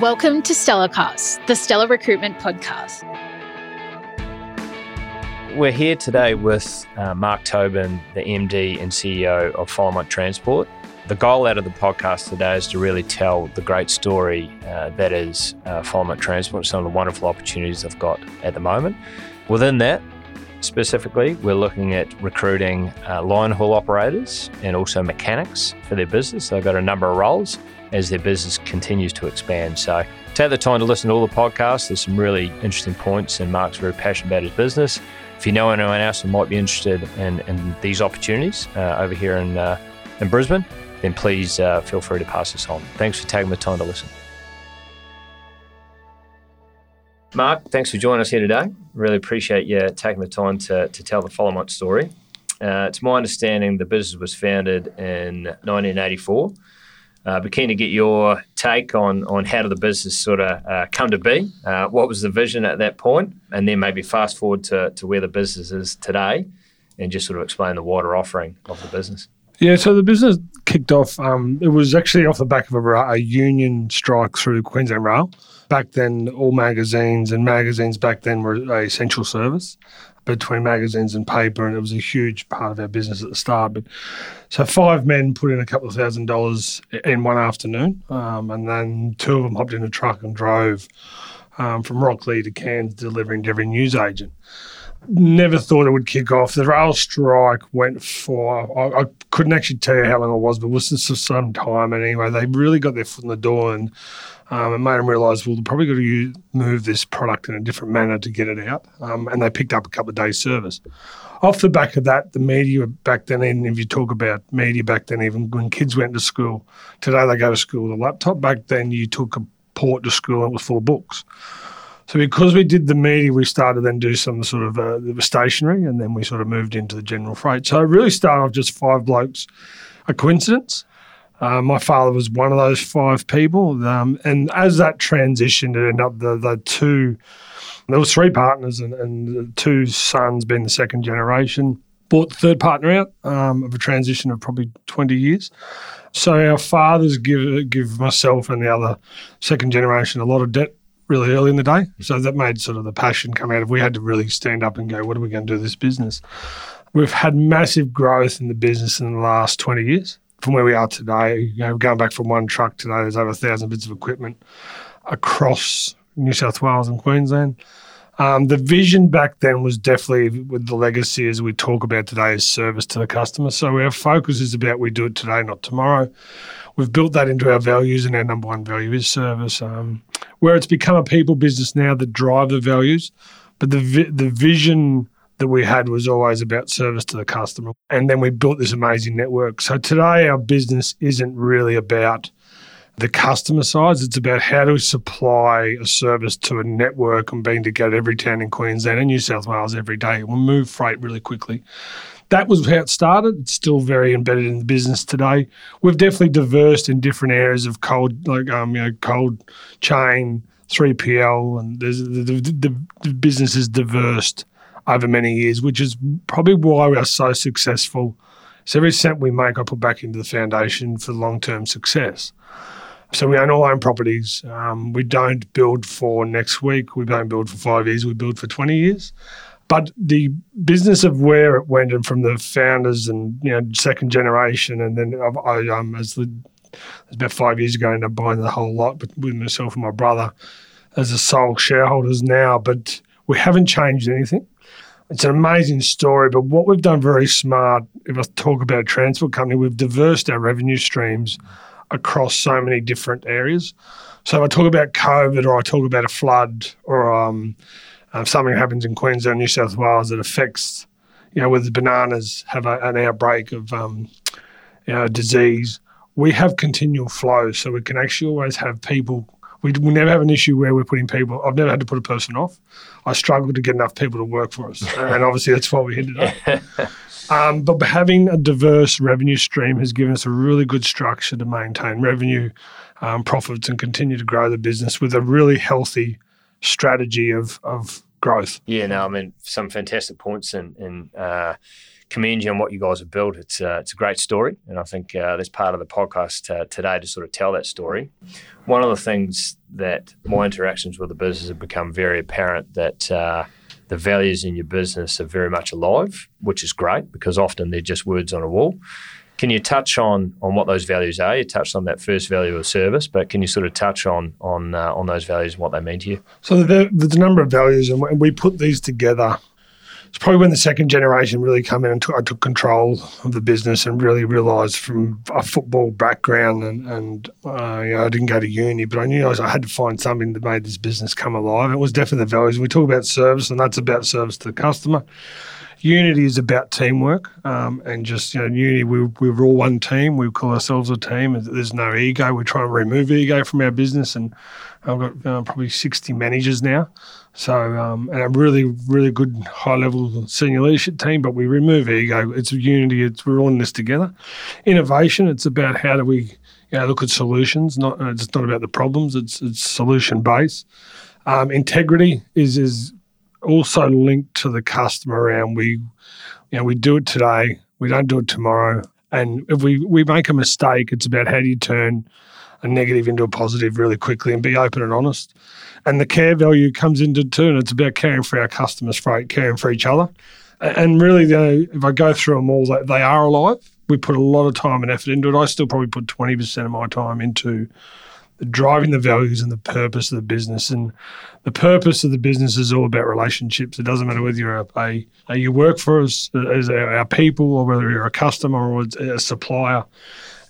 Welcome to Stellarcast, the Stellar Recruitment Podcast. We're here today with uh, Mark Tobin, the MD and CEO of Followmont Transport. The goal out of the podcast today is to really tell the great story uh, that is uh, Followmont Transport, some of the wonderful opportunities they've got at the moment. Within that, specifically, we're looking at recruiting uh, line haul operators and also mechanics for their business. They've got a number of roles as their business continues to expand. So take the time to listen to all the podcasts. There's some really interesting points, and Mark's very passionate about his business. If you know anyone else who might be interested in, in these opportunities uh, over here in, uh, in Brisbane, then please uh, feel free to pass this on. Thanks for taking the time to listen. Mark, thanks for joining us here today. Really appreciate you taking the time to, to tell the Followmont story. Uh, it's my understanding the business was founded in 1984. Uh, but keen to get your take on on how did the business sort of uh, come to be? Uh, what was the vision at that point, and then maybe fast forward to, to where the business is today, and just sort of explain the wider offering of the business. Yeah, so the business kicked off. Um, it was actually off the back of a, a, union strike through Queensland Rail. Back then, all magazines and magazines back then were a essential service between magazines and paper, and it was a huge part of our business at the start. But so five men put in a couple of thousand dollars in one afternoon, um, and then two of them hopped in a truck and drove um, from Rocklea to Cairns, delivering to every newsagent never thought it would kick off. The rail strike went for, I, I, couldn't actually tell you how long it was, but it was for some time. And anyway, they really got their foot in the door and um, it made them realise, well, they're probably got to use, move this product in a different manner to get it out. Um, and they picked up a couple of days' service. Off the back of that, the media back then, and if you talk about media back then, even when kids went to school, today they go to school with a laptop. Back then, you took a port to school and it was of books. So because we did the media, we started then do some sort of uh, the stationery, and then we sort of moved into the general freight. So it really started off just five blokes, a coincidence. Uh, my father was one of those five people, um, and as that transitioned, it ended up the the two. There was three partners, and, and two sons being the second generation. Bought the third partner out um, of a transition of probably twenty years. So our fathers give give myself and the other second generation a lot of debt really early in the day. So that made sort of the passion come out of we had to really stand up and go, what are we going to do this business? We've had massive growth in the business in the last 20 years from where we are today. You know, going back from one truck today, there's over a thousand bits of equipment across New South Wales and Queensland. Um, the vision back then was definitely with the legacy as we talk about today is service to the customer. So our focus is about we do it today, not tomorrow. We've built that into our values, and our number one value is service. Um, where it's become a people business now that drive the values, but the vi- the vision that we had was always about service to the customer, and then we built this amazing network. So today, our business isn't really about the customer side. It's about how do we supply a service to a network and being to together every town in Queensland and New South Wales every day. We move freight really quickly that was how it started. It's still very embedded in the business today. We've definitely diversed in different areas of cold, like um, you know, cold chain, 3PL, and there's the, the, the, business is diverse over many years, which is probably why we are so successful. So every cent we make, I put back into the foundation for long term success. So we own all our own properties. Um, we don't build for next week. We don't build for five years. We build for 20 years. But the business of where it went and from the founders and you know second generation, and then I, um, as the about five years ago, and I ended up buying the whole lot with, with myself and my brother as the sole shareholders now. But we haven't changed anything. It's an amazing story, but what we've done very smart, if I talk about a transport company, we've diversified our revenue streams across so many different areas. So if I talk about COVID or I talk about a flood or um, um, something happens in Queensland, New South Wales that affects, you know, whether bananas have a, an outbreak of, um, you know, disease, we have continual flow. So we can actually always have people. We, we never have an issue where we're putting people. I've never had to put a person off. I struggle to get enough people to work for us, and obviously that's why we ended up. Um, but having a diverse revenue stream has given us a really good structure to maintain revenue, um, profits, and continue to grow the business with a really healthy strategy of of growth. Yeah, no, I mean some fantastic points and and uh, commend you on what you guys have built. It's uh, it's a great story, and I think uh, that's part of the podcast uh, today to sort of tell that story. One of the things that my interactions with the business have become very apparent that uh, the values in your business are very much alive, which is great because often they're just words on a wall. Can you touch on on what those values are? You touched on that first value of service, but can you sort of touch on on uh, on those values and what they mean to you? So there's a number of values, and we put these together it's probably when the second generation really come in and took, I took control of the business and really realised from a football background and, and uh, you know, I didn't go to uni, but I knew I, was, I, had to find something that made this business come alive. It was definitely the values. We talk about service, and that's about service to the customer. Unity is about teamwork, um, and just you know, Unity, we, we are all one team. We call ourselves a team. There's no ego. We try to remove ego from our business, and I've got uh, probably 60 managers now. So, um, and a really, really good high level senior leadership team, but we remove ego. It's unity. It's we're all in this together. Innovation. It's about how do we, you know, look at solutions. Not uh, it's not about the problems. It's it's solution based. Um, integrity is is also linked to the customer around we, you know, we do it today. We don't do it tomorrow. And if we we make a mistake, it's about how do you turn a negative into a positive really quickly and be open and honest. And the care value comes into turn. It's about caring for our customers, freight, caring for each other. And really, you know, if I go through them all, they are alive. We put a lot of time and effort into it. I still probably put 20% of my time into driving the values and the purpose of the business. And the purpose of the business is all about relationships. It doesn't matter whether you're a, a you work for us as our people or whether you're a customer or a supplier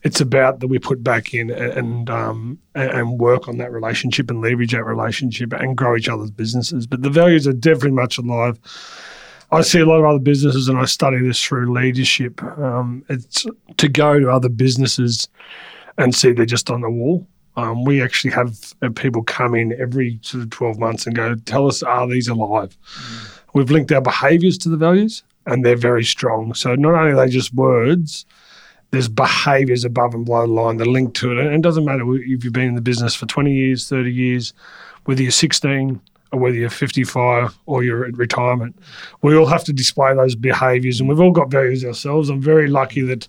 it's about that we put back in and um, and work on that relationship and leverage that relationship and grow each other's businesses. But the values are definitely much alive. I see a lot of other businesses, and I study this through leadership. Um, it's to go to other businesses and see they're just on the wall. Um, we actually have people come in every sort of 12 months and go, tell us, are these alive? Mm. We've linked our behaviours to the values, and they're very strong. So not only are they just words, there's behaviours above and below the line that link to it. And it doesn't matter if you've been in the business for 20 years, 30 years, whether you're 16 or whether you're 55 or you're at retirement. We all have to display those behaviours and we've all got values ourselves. I'm very lucky that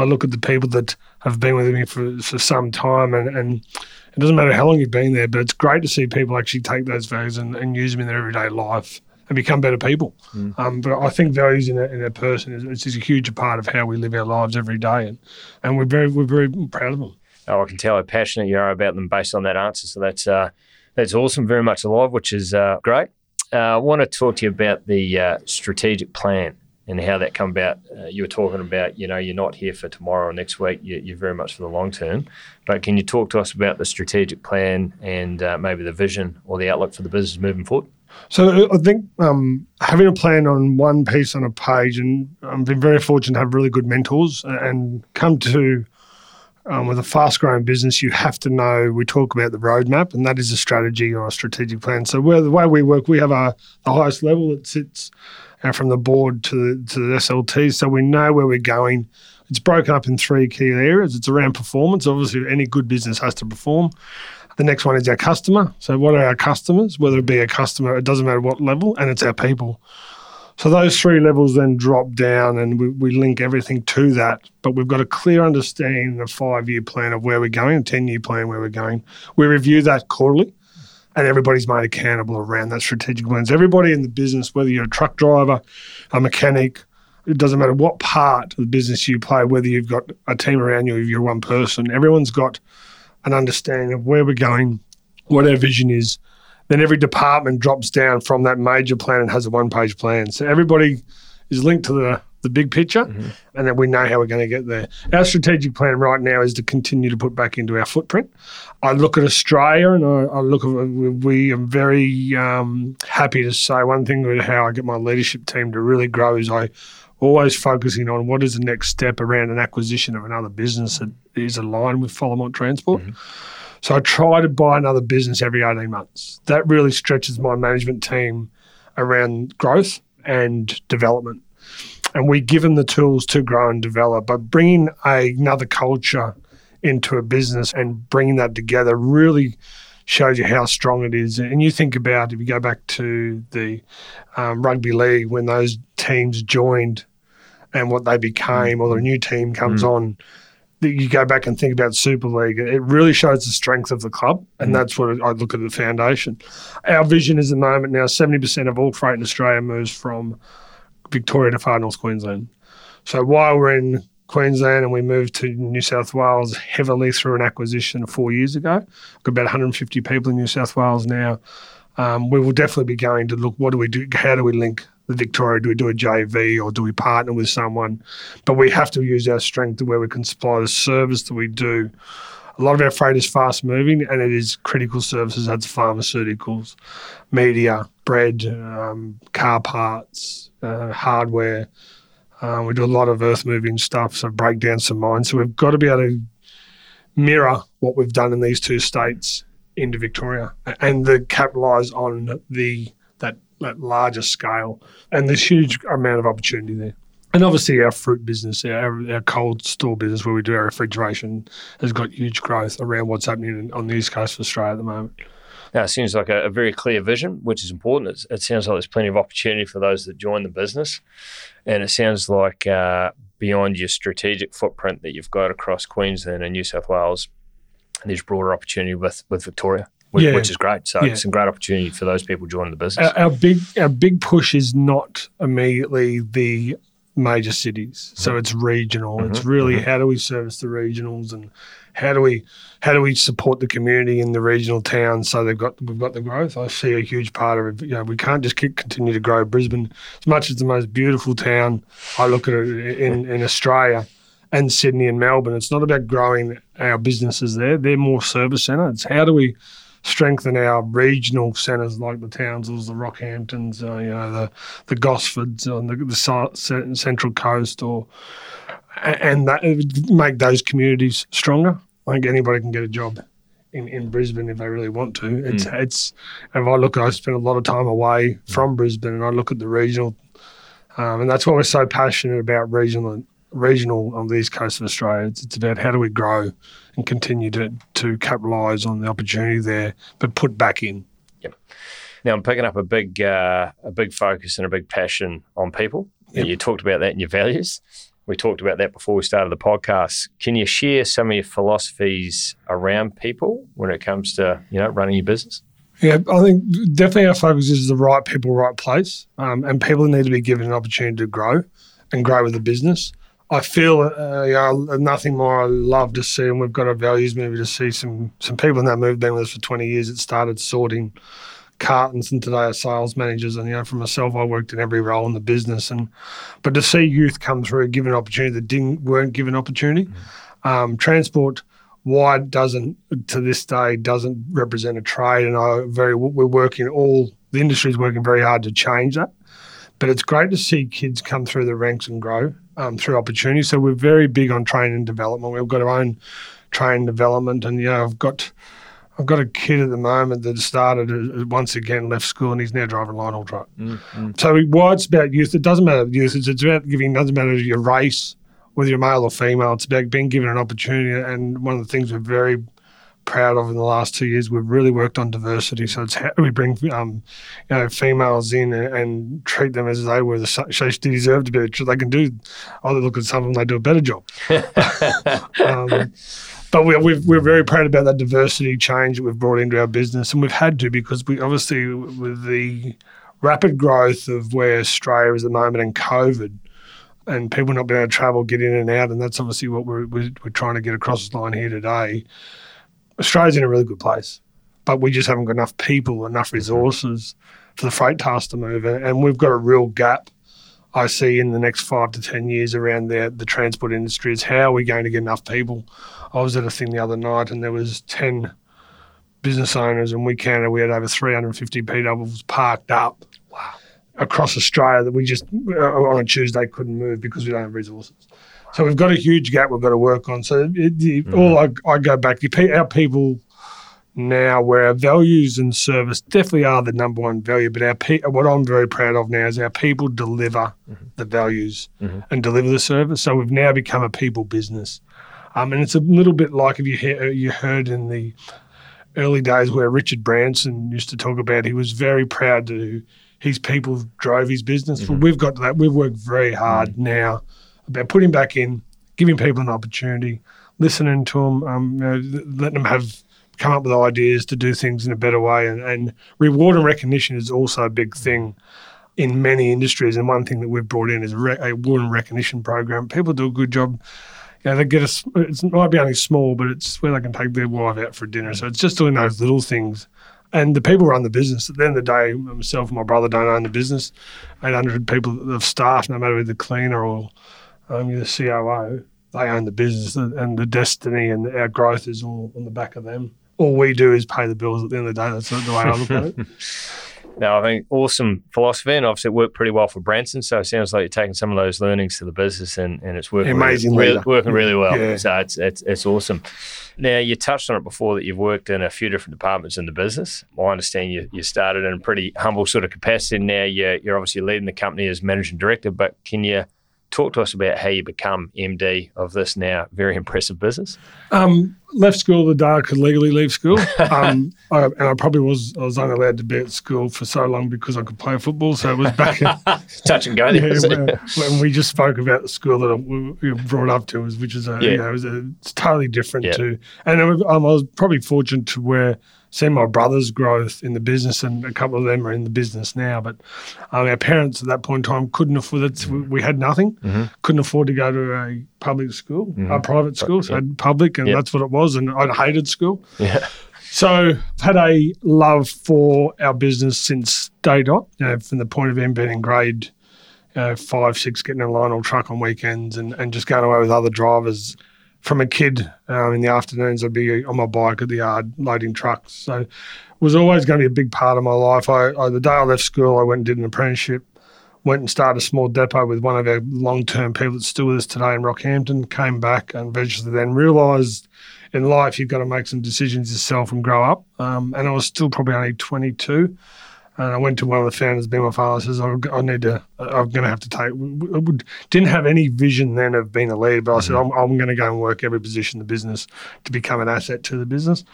I look at the people that have been with me for, for some time and, and it doesn't matter how long you've been there, but it's great to see people actually take those values and, and use them in their everyday life and become better people. Mm. Um, but I think values in a, in a person is, is a huge part of how we live our lives every day, and, and we're very we're very proud of them. Oh, I can tell how passionate you are about them based on that answer. So that's uh, that's awesome. Very much alive, which is uh, great. Uh, I want to talk to you about the uh, strategic plan and how that come about. Uh, you were talking about, you know, you're not here for tomorrow or next week. You, are very much for the long term. But can you talk to us about the strategic plan and uh, maybe the vision or the outlook for the business moving forward? So I think um, having a plan on one piece on a page, and I've been very fortunate to have really good mentors and come to um, with a fast growing business, you have to know. We talk about the roadmap, and that is a strategy or a strategic plan. So where the way we work, we have a the highest level that sits uh, from the board to the, to the SLT, so we know where we're going. It's broken up in three key areas. It's around performance. Obviously, any good business has to perform. The next one is our customer. So, what are our customers? Whether it be a customer, it doesn't matter what level, and it's our people. So, those three levels then drop down and we, we link everything to that. But we've got a clear understanding, a five year plan of where we're going, a 10 year plan where we're going. We review that quarterly and everybody's made accountable around that strategic lens. Everybody in the business, whether you're a truck driver, a mechanic, it doesn't matter what part of the business you play, whether you've got a team around you, if you're one person, everyone's got an understanding of where we're going, what our vision is. Then every department drops down from that major plan and has a one page plan. So everybody is linked to the, the big picture mm-hmm. and then we know how we're going to get there. Our strategic plan right now is to continue to put back into our footprint. I look at Australia and I, I look at, we are very um, happy to say one thing with how I get my leadership team to really grow is I always focusing on what is the next step around an acquisition of another business that is aligned with Followmont Transport. Mm-hmm. So I try to buy another business every 18 months. That really stretches my management team around growth and development. And we give them the tools to grow and develop. But bringing a, another culture into a business and bringing that together really shows you how strong it is. And you think about if you go back to the um, rugby league when those teams joined and what they became, or the new team comes Mm. on, that you go back and think about Super League. It really shows the strength of the club, and Mm. that's what I look at the foundation. Our vision is at the moment now: seventy percent of all freight in Australia moves from Victoria to far north Queensland. So while we're in Queensland and we moved to New South Wales heavily through an acquisition four years ago, got about 150 people in New South Wales now. Um, we will definitely be going to look. What do we do? How do we link the Victoria? Do we do a JV or do we partner with someone? But we have to use our strength where we can supply the service that we do. A lot of our freight is fast moving, and it is critical services. That's pharmaceuticals, media, bread, um, car parts, uh, hardware. Um, we do a lot of earth moving stuff, so break down some mines. So we've got to be able to mirror what we've done in these two states into Victoria and the capitalise on the that, that larger scale. And there's huge amount of opportunity there. And obviously, our fruit business, our, our cold store business, where we do our refrigeration, has got huge growth around what's happening on the east coast of Australia at the moment. Now, it seems like a, a very clear vision, which is important. It's, it sounds like there's plenty of opportunity for those that join the business. And it sounds like uh, beyond your strategic footprint that you've got across Queensland and New South Wales, there's broader opportunity with, with Victoria, which, Yeah. which is great. So Yeah. it's a great opportunity for those people joining the business. Our, our big our big push is not immediately the major cities, so it's regional. It's Mhm, really mhm. how do we service the regionals and how do we how do we support the community in the regional towns so they've got we've got the growth. I see a huge part of it. You know, we can't just keep, continue to grow Brisbane as much as the most beautiful town. I look at it in in Australia. And Sydney and Melbourne. It's not about growing our businesses there. They're more service centre. It's how do we strengthen our regional centres like the Townsvilles, the Rockhamptons, uh, you know, the the Gosfords on the, the Central Coast, or and that would make those communities stronger. I think anybody can get a job in, in Brisbane if they really want to. It's it's. If I look, I spend a lot of time away from Brisbane, and I look at the regional, um, and that's why we're so passionate about regional regional on the east coast of Australia. It's, it's about how do we grow and continue to to capitalise on the opportunity there, but put back in. Yep. Now, I'm picking up a big, uh, a big focus and a big passion on people. Yep. You talked about that in your values. We talked about that before we started the podcast. Can you share some of your philosophies around people when it comes to you know running your business? Yeah, I think definitely our focus is the right people, right place, um, and people need to be given an opportunity to grow and grow with the business. I feel uh, you know, nothing more I love to see, and we've got a values movie to see some some people in that movie been with us for 20 years It started sorting cartons and today are sales managers. And you know, for myself, I worked in every role in the business, and but to see youth come through, given opportunity that didn't weren't given opportunity, um, transport wide doesn't to this day doesn't represent a trade, and I very we're working all the industry is working very hard to change that. But it's great to see kids come through the ranks and grow um, through opportunity. So we're very big on training and development. We've got our own training development, and you know I've got I've got a kid at the moment that started uh, once again left school and he's now driving haul truck. So why it's about youth, it doesn't matter youth. It's, it's about giving. Doesn't matter your race, whether you're male or female. It's about being given an opportunity. And one of the things we're very proud of in the last two years, we've really worked on diversity. So it's how we bring um, you know females in and, and treat them as they were the they deserve to be. They can do. Oh, they look at some of them; they do a better job. um, but we're, we're, we're very proud about that diversity change that we've brought into our business, and we've had to because we obviously with the rapid growth of where Australia is at the moment and COVID, and people not being able to travel, get in and out, and that's obviously what we're we're, we're trying to get across the line here today. Australia's in a really good place, but we just haven't got enough people, enough resources for the freight task to move, and we've got a real gap. I see in the next five to ten years around the the transport industry is how are we going to get enough people? I was at a thing the other night and there was ten business owners and we counted we had over 350 PWs parked up across Australia that we just uh, on a Tuesday couldn't move because we don't have resources. So we've got a huge gap we've got to work on. So it, it, all I, I go back, the our people now, where our values and service definitely are the number one value, but our pe- what I'm very proud of now is our people deliver the values Mhm. and deliver the service. So we've now become a people business. Um, and it's a little bit like if you he- you heard in the early days where Richard Branson used to talk about, he was very proud to his people drove his business. Mm-hmm. We've got that. We've worked very hard mm-hmm. now about putting back in, giving people an opportunity, listening to them, um, you know, letting them have come up with ideas to do things in a better way, and, and reward and recognition is also a big thing in many industries. And one thing that we've brought in is a, re- a award and recognition program. People do a good job. They get a, it might be only small, but it's where they can take their wife out for dinner. So it's just doing those little things. And the people run the business. At the end of the day, myself and my brother don't own the business. 800 people of staff, no matter the cleaner or um, the COO, they own the business and the destiny and our growth is all on the back of them. All we do is pay the bills at the end of the day. That's the way I look at it. Now, I think awesome philosophy, and obviously it worked pretty well for Branson. So it sounds like you're taking some of those learnings to the business, and, and it's working amazing, really, really, working really well. Yeah. So it's, it's it's awesome. Now you touched on it before that you've worked in a few different departments in the business. I understand you, you started in a pretty humble sort of capacity. Now you're, you're obviously leading the company as managing director, but can you talk to us about how you become MD of this now very impressive business. Um, left school the day I could legally leave school, um, I, and I probably was I was only allowed to be at school for so long because I could play football. So it was back in, touch and go. Yeah, when, when, we just spoke about the school that we were brought up to, which is a, yeah. you know, it was a, it's totally different yeah. to, and was, I was probably fortunate to where seen my brother's growth in the business, and a couple of them are in the business now. But um, our parents at that point in time couldn't afford it. Mm-hmm. We had nothing, mm-hmm. couldn't afford to go to a public school, mm-hmm. a private school, so yeah. public, and that's what it was. And I hated school. Yeah. So I've had a love for our business since day dot, you know, from the point of them being in grade know, five, six, getting a line or truck on weekends and, and just going away with other drivers from a kid um, in the afternoons, I'd be on my bike at the yard loading trucks. So it was always going to be a big part of my life. I, I, the day I left school, I went and did an apprenticeship, went and started a small depot with one of our long term people that's still with us today in Rockhampton, came back and eventually then realised in life you've got to make some decisions yourself and grow up. Um, and I was still probably only 22. And I went to one of the founders, being my father, says, I, I need to, I'm going to have to take, I didn't have any vision then of being a lead, but I said, mm-hmm. I'm, I'm going to go and work every position in the business to become an asset to the business.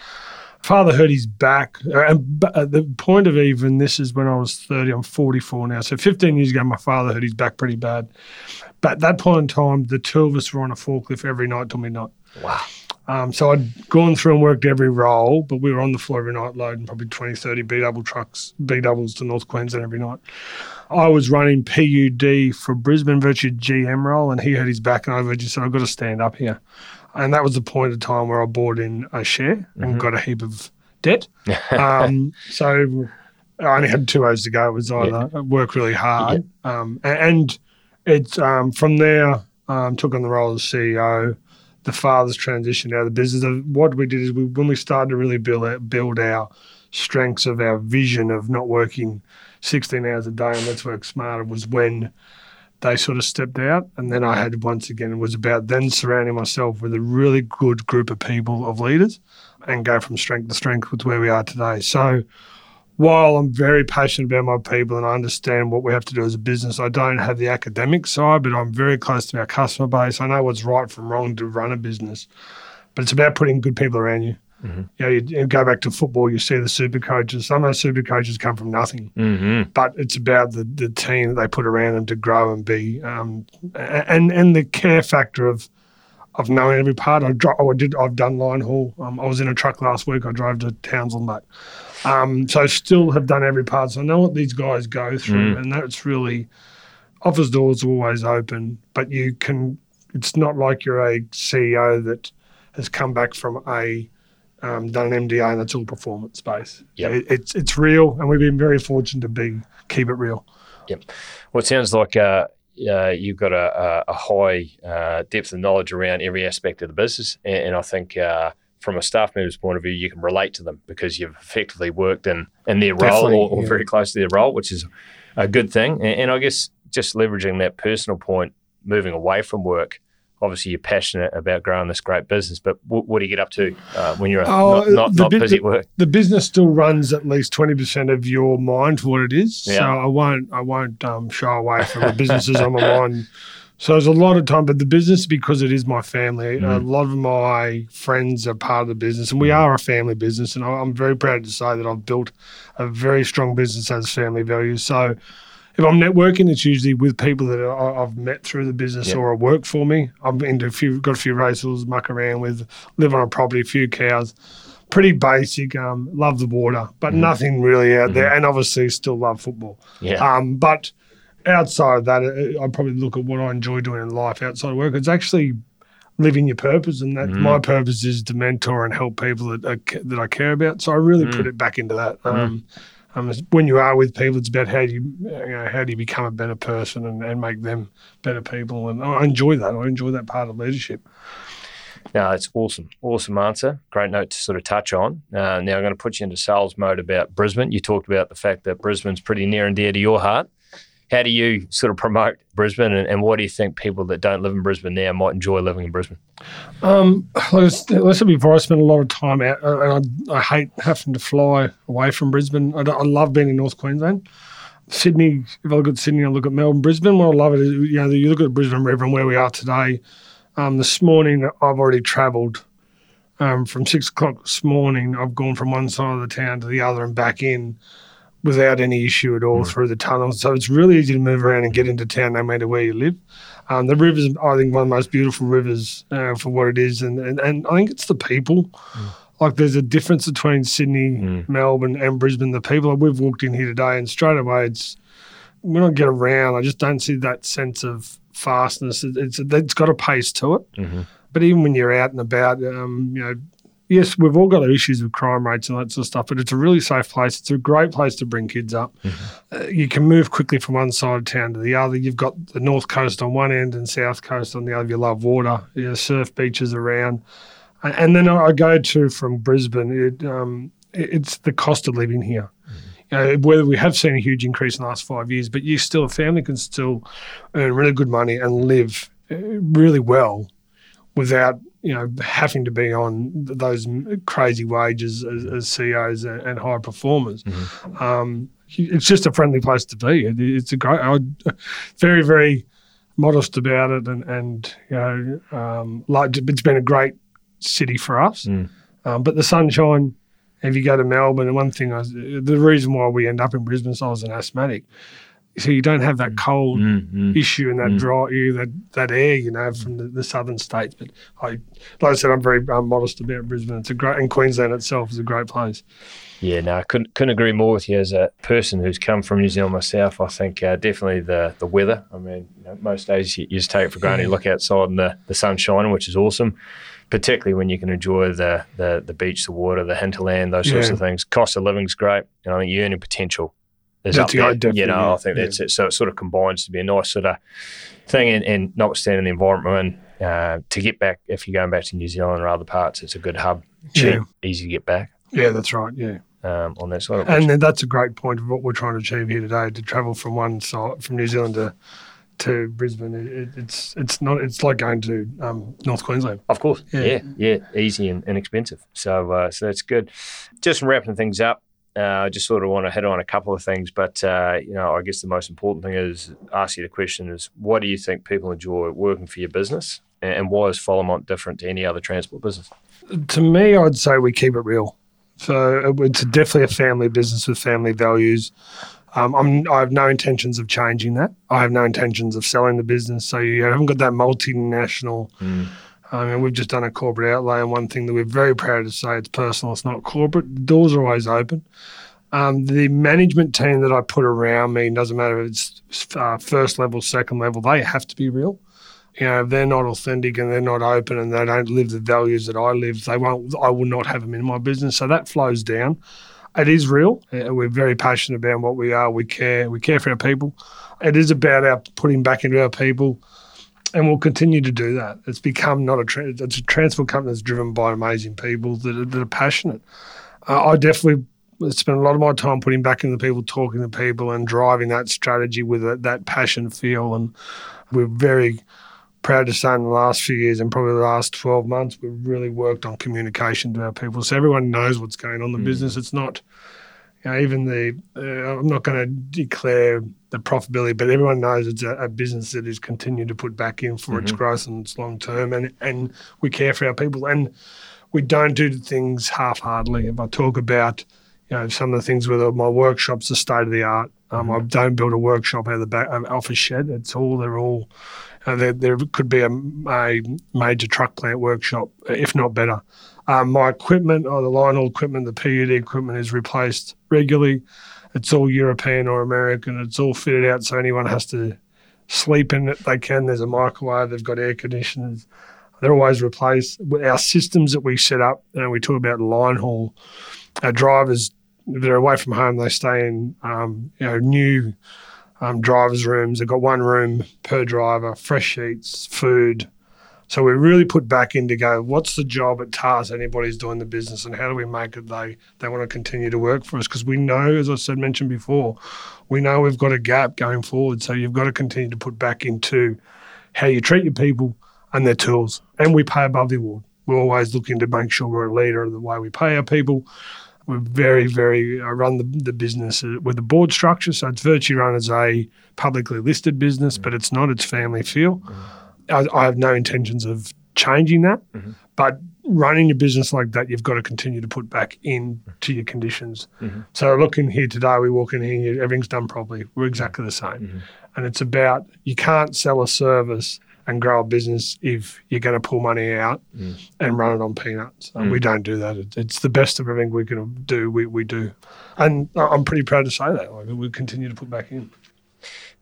Father hurt his back. And at the point of even, this is when I was 30, I'm 44 now. So 15 years ago, my father hurt his back pretty bad. But at that point in time, the two of us were on a forklift every night till midnight. Wow. Um, so I'd gone through and worked every role, but we were on the floor every night loading probably 20, 30 B double trucks, B doubles to North Queensland every night. I was running PUD for Brisbane Virtue GM role, and he had his back, and I just said, I've got to stand up here. And that was the point of time where I bought in a share mm-hmm. and got a heap of debt. um, so I only had two hours to go. It was either yeah. work really hard. Yeah. Um, and it's um, from there, um, took on the role of CEO the father's transition out of the business. Of what we did is we, when we started to really build our, build our strengths of our vision of not working 16 hours a day and let's work smarter was when they sort of stepped out. And then I had once again, it was about then surrounding myself with a really good group of people, of leaders, and go from strength to strength with where we are today. So while I'm very passionate about my people and I understand what we have to do as a business, I don't have the academic side, but I'm very close to our customer base. I know what's right from wrong to run a business, but it's about putting good people around you. Mm-hmm. You, know, you, you, go back to football, you see the super coaches. Some of those super coaches come from nothing, mm-hmm. but it's about the, the team that they put around them to grow and be, um, and and the care factor of of knowing every part. I, dro- oh, I did. I've done line haul. Um, I was in a truck last week. I drove to Townsville, mate. Um, so still have done every part. So I know what these guys go through, mm. and that's really office doors are always open, but you can. It's not like you're a CEO that has come back from a um, done an MBA and it's all performance based. Yeah, it, it's it's real, and we've been very fortunate to be keep it real. Yep. Well, it sounds like uh, uh, you've got a, a high uh, depth of knowledge around every aspect of the business, and, and I think uh, from a staff member's point of view, you can relate to them because you've effectively worked in, in their role or, yeah. very close to their role, which is a good thing. And, and, I guess just leveraging that personal point, moving away from work. Obviously, you're passionate about growing this great business, but w- what do you get up to uh, when you're oh, not, not, not bu- busy at work? The business still runs at least twenty percent of your mind for what it is. Yeah. So I won't I won't um, shy away from the businesses on my mind So there's a lot of time, but the business, because it is my family, Mm. a lot of my friends are part of the business, and we are a family business. And I'm very proud to say that I've built a very strong business as family values. So if I'm networking, it's usually with people that I've met through the business Yep. or work for me. I've been to a few, got a few races, muck around with, live on a property, a few cows. Pretty basic. Um, love the water, but nothing really out there. And obviously, still love football. Yeah. Um, but outside of that, uh, I probably look at what I enjoy doing in life outside of work. It's actually living your purpose, and that my purpose is to mentor and help people that I, that I care about. So I really put it back into that. Um, um, when you are with people, it's about how do you, you know, how do you become a better person and, and make them better people. And I enjoy that. I enjoy that part of leadership. No, it's awesome. Awesome answer. Great note to sort of touch on. Uh, now, I'm going to put you into sales mode about Brisbane. You talked about the fact that Brisbane's pretty near and dear to your heart. How do you sort of promote Brisbane, and, and what do you think people that don't live in Brisbane now might enjoy living in Brisbane? Um, said before, I spend a lot of time out, uh, and I, I hate having to fly away from Brisbane. I, I love being in North Queensland. Sydney, if I look at Sydney, I look at Melbourne, Brisbane. What I love it is, you know, you look at Brisbane River and where we are today. Um, this morning, I've already travelled um, from six o'clock this morning. I've gone from one side of the town to the other and back in without any issue at all through the tunnels. So it's really easy to move around and get into town no matter where you live. Um, the river's, I think, one of the most beautiful rivers uh, for what it is, and, and and I think it's the people. Like there's a difference between Sydney, Melbourne, and Brisbane. The people we've walked in here today, and straight away it's when I get around, I just don't see that sense of fastness. It, it's it's got a pace to it. But even when you're out and about, um, you know, yes, we've all got our issues with crime rates and that sort of stuff, but it's a really safe place. It's a great place to bring kids up. Uh, you can move quickly from one side of town to the other. You've got the north coast on one end and south coast on the other. You love water. You know, surf beaches around. And- then I go to from Brisbane. It, um, it's the cost of living here. You know, whether we have seen a huge increase in the last five years, but you still, a family can still earn really good money and live uh, really well without you know having to be on those crazy wages as, as CEOs and, and high performers. Um, it's just a friendly place to be. It, it's a great, I, very very modest about it, and and you know, um, like it's been a great city for us. Mm. Um, but the sunshine. If you go to Melbourne, and one thing, I was, the reason why we end up in Brisbane, so I was an asthmatic, so you don't have that cold Mm-hmm. issue and that Mm. dry air, that, that air, you know, from the, the southern states. But I, like I said, I'm very um, modest about Brisbane. It's a great, and Queensland itself is a great place. Yeah, no, I couldn't couldn't agree more with you as a person who's come from New Zealand myself. I think uh, definitely the the weather. I mean, you know, most days you, you just take it for granted. You look outside and the the sun's shining, which is awesome. Particularly when you can enjoy the the, the beach, the water, the hinterland, those sorts Yeah. of things. Cost of living's great, and I think your earning potential is That's up the- there. You know, yeah, I think yeah. that's it. So it sort of combines to be a nice sort of thing, and, and notwithstanding the environment we're in, uh, to get back if you're going back to New Zealand or other parts, it's a good hub, cheap, Yeah. easy to get back Yeah, that's right. Yeah, um, on that side. of and then that's a great point of what we're trying to achieve here today. To travel from one side, from New Zealand to to Brisbane, it, it, it's it's not. It's like going to um, North Queensland. Of course, Yeah. yeah, yeah, easy and inexpensive. So, uh, so that's good. Just wrapping things up. Uh, I just sort of want to hit on a couple of things, but uh, you know, I guess the most important thing is ask you the question: is what do you think people enjoy working for your business, and, why is Followmont different to any other transport business? to me, I'd say we keep it real. So it's definitely a family business with family values. Um, I'm, I have no intentions of changing that. I have no intentions of selling the business. So you haven't got that multinational. I mean, we've just done a corporate outlay, and one thing that we're very proud to say it's personal, it's not corporate. The doors are always open. Um, the management team that I put around me, doesn't matter if it's uh, first level, second level, they have to be real you know, if they're not authentic and they're not open and they don't live the values that I live, they won't. I will not have them in my business. So that flows down. It is real. Uh, We're very passionate about what we are. We care. We care for our people. It is about our putting back into our people, and we'll continue to do that. It's become not a. Tra- it's a transport company that's driven by amazing people that are, that are passionate. Uh, I definitely spend a lot of my time putting back into people, talking to people, and driving that strategy with a, that passion feel. And we're very proud to say in the last few years and probably the last 12 months, we've really worked on communication to our people. So everyone knows what's going on in the business. It's not, You know, even the uh, I'm not going to declare the profitability, but everyone knows it's a, a business that is continuing to put back in for its growth and its long term, and and we care for our people, and we don't do things half-heartedly. If I talk about you know some of the things with my workshops, the state of the art. Um, I don't build a workshop out of the back um, off a shed. It's all they're all. Uh, there, there could be a, a major truck plant workshop, if not better. Um, my equipment, or the line haul equipment, the PUD equipment is replaced regularly. It's all European or American. It's all fitted out so anyone has to sleep in it. They can. There's a microwave. They've got air conditioners. They're always replaced. With our systems that we set up, and we talk about line haul, our drivers if they're away from home, they stay in um, you know new um, drivers' rooms. They've got one room per driver, fresh sheets, food. So we really put back in to go. What's the job at TARS anybody's doing the business, and how do we make it they they want to continue to work for us? Because we know, as I said mentioned before, we know we've got a gap going forward. So you've got to continue to put back into how you treat your people and their tools, and we pay above the award. We're always looking to make sure we're a leader of the way we pay our people we're very, very I run the, the business uh, with a board structure, so it's virtually run as a publicly listed business, mm. but it's not. It's family feel. Mm. I, I have no intentions of changing that, mm-hmm. but running your business like that, you've got to continue to put back into your conditions. Mm-hmm. So look in here today, we walk in here, everything's done properly. We're exactly the same, mm-hmm. and it's about you can't sell a service and grow a business if you're going to pull money out mm. and run it on peanuts. And We mm. don't do that. It's the best of everything we can do. We, we do, and I'm pretty proud to say that. Like, we continue to put back in.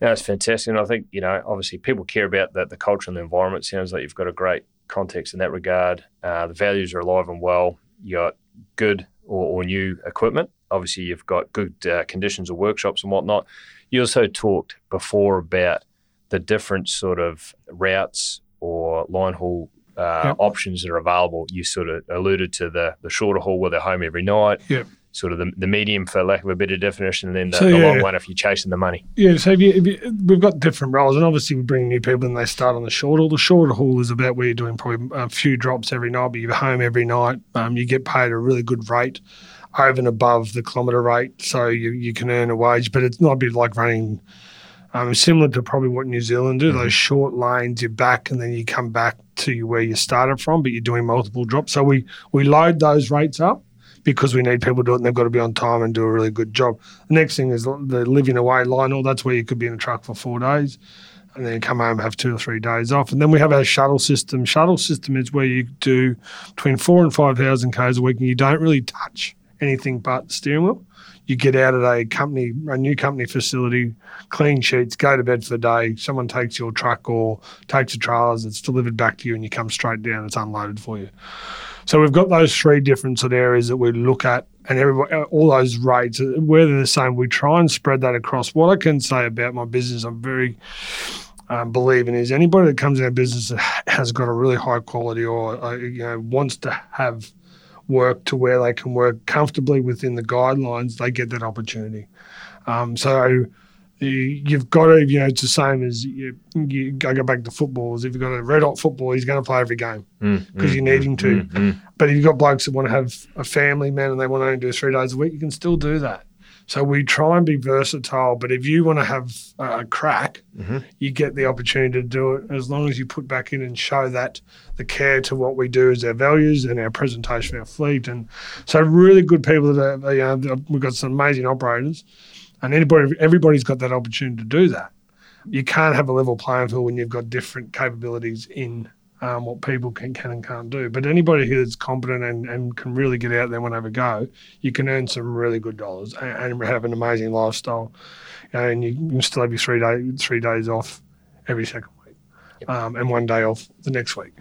No, it's fantastic. And I think, you know, obviously people care about the, the culture and the environment. Sounds like you've got a great context in that regard. Uh, the values are alive and well. You got good or, or new equipment. Obviously, you've got good uh, conditions of workshops and whatnot. You also talked before about the different sort of routes or line haul uh, Yep. options that are available. You sort of alluded to the, the shorter haul where they're home every night. Yep. Sort of the, the medium, for lack of a better definition, and then the, So, the long one if you're chasing the money. Yeah, so if you, if you, we've got different roles, and obviously we bring new people and they start on the short haul. The short haul is about where you're doing probably a few drops every night, but you're home every night. Um, you get paid a really good rate over and above the kilometre rate, so you, you can earn a wage, but it's not a bit like running. Um, similar to probably what New Zealand do, those short lanes, you're back and then you come back to where you started from, but you're doing multiple drops. So we we load those rates up because we need people to do it and they've got to be on time and do a really good job. The next thing is the living away line. All that's where you could be in a truck for four days and then come home, have two or three days off. And then we have our shuttle system. Shuttle system is where you do between four and 5,000 Ks a week and you don't really touch anything but the steering wheel. You get out at a company, a new company facility, clean sheets, go to bed for the day. Someone takes your truck or takes the trailers, it's delivered back to you, and you come straight down. It's unloaded for you. So we've got those three different sort of areas that we look at, and everybody, all those rates, where they're the same, we try and spread that across. What I can say about my business, I'm very um, believing is anybody that comes in our business has got a really high quality or uh, you know wants to have work to where they can work comfortably within the guidelines, they get that opportunity. Um, so you've got to, you know, it's the same as you, you go go back to footballers. If you've got a red hot football, he's going to play every game mm, mm, because you need mm, him to. But if you've got blokes that want to have a family, man, and they want to only do three days a week, you can still do that. So we try and be versatile. But if you want to have a crack, mm-hmm. you get the opportunity to do it as long as you put back in and show that the care to what we do is our values and our presentation of our fleet. And so really good people that are, you know, we've got some amazing operators and anybody, everybody's got that opportunity to do that. You can't have a level playing field when you've got different capabilities in um, what people can, can and can't do. But anybody who's competent and, and can really get out there and have a go, you can earn some really good dollars and, and have an amazing lifestyle. You know, and you can still have your three day, three days off every second week, um, and one day off the next week.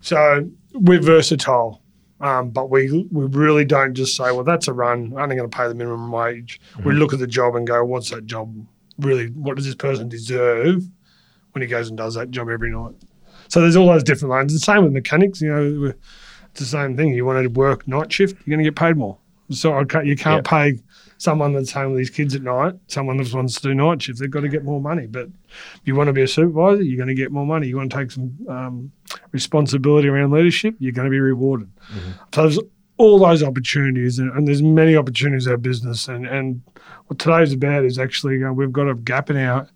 So we're versatile. Um, but we we really don't just say, well, that's a run. I'm only going to pay the minimum wage. We look at the job and go, what's that job really? What does this person deserve when he goes and does that job every night? So there's all those different lines. The same with mechanics. You know, it's the same thing. You want to work night shift, you're going to get paid more. So can't, you can't pay someone that's home with his kids at night, someone that wants to do night shift. They've got to get more money. But if you want to be a supervisor, you're going to get more money. You want to take some um, responsibility around leadership, you're going to be rewarded. So there's all those opportunities, and, and there's many opportunities in our business. And, and what today's about is actually uh, we've got a gap in our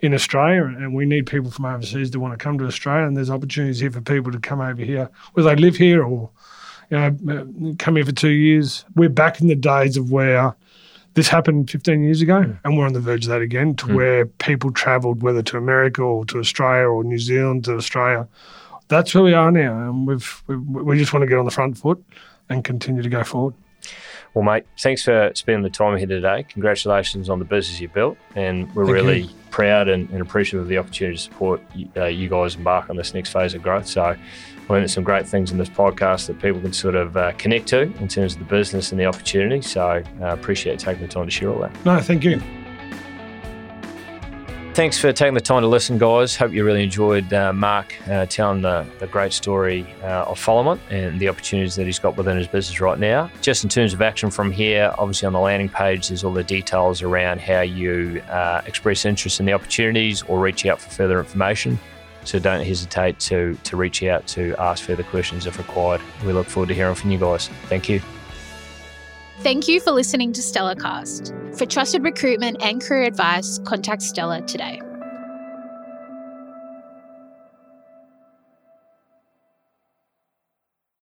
in Australia, and we need people from overseas to want to come to Australia. And there's opportunities here for people to come over here, whether they live here or you know uh, come here for two years. We're back in the days of where this happened 15 years ago, mm. and we're on the verge of that again, to mm. where people travelled whether to America or to Australia or New Zealand to Australia. That's where we are now, and we've we, we just want to get on the front foot and continue to go forward. Well, mate, thanks for spending the time here today. Congratulations on the business you built, and we're Thank really you. proud and, and, appreciative of the opportunity to support uh, you guys embark on this next phase of growth. So, I there's some great things in this podcast that people can sort of uh, connect to in terms of the business and the opportunity. So, I uh, appreciate taking the time to share all that. No, thank you. Thanks for taking the time to listen, guys. Hope you really enjoyed uh, Mark uh, telling the, the, great story uh, of Followmont and the opportunities that he's got within his business right now. Just in terms of action from here, obviously on the landing page, there's all the details around how you uh, express interest in the opportunities or reach out for further information. So don't hesitate to, to reach out to ask further questions if required. We look forward to hearing from you guys. Thank you. Thank you for listening to Stellarcast. For trusted recruitment and career advice, contact Stellar today.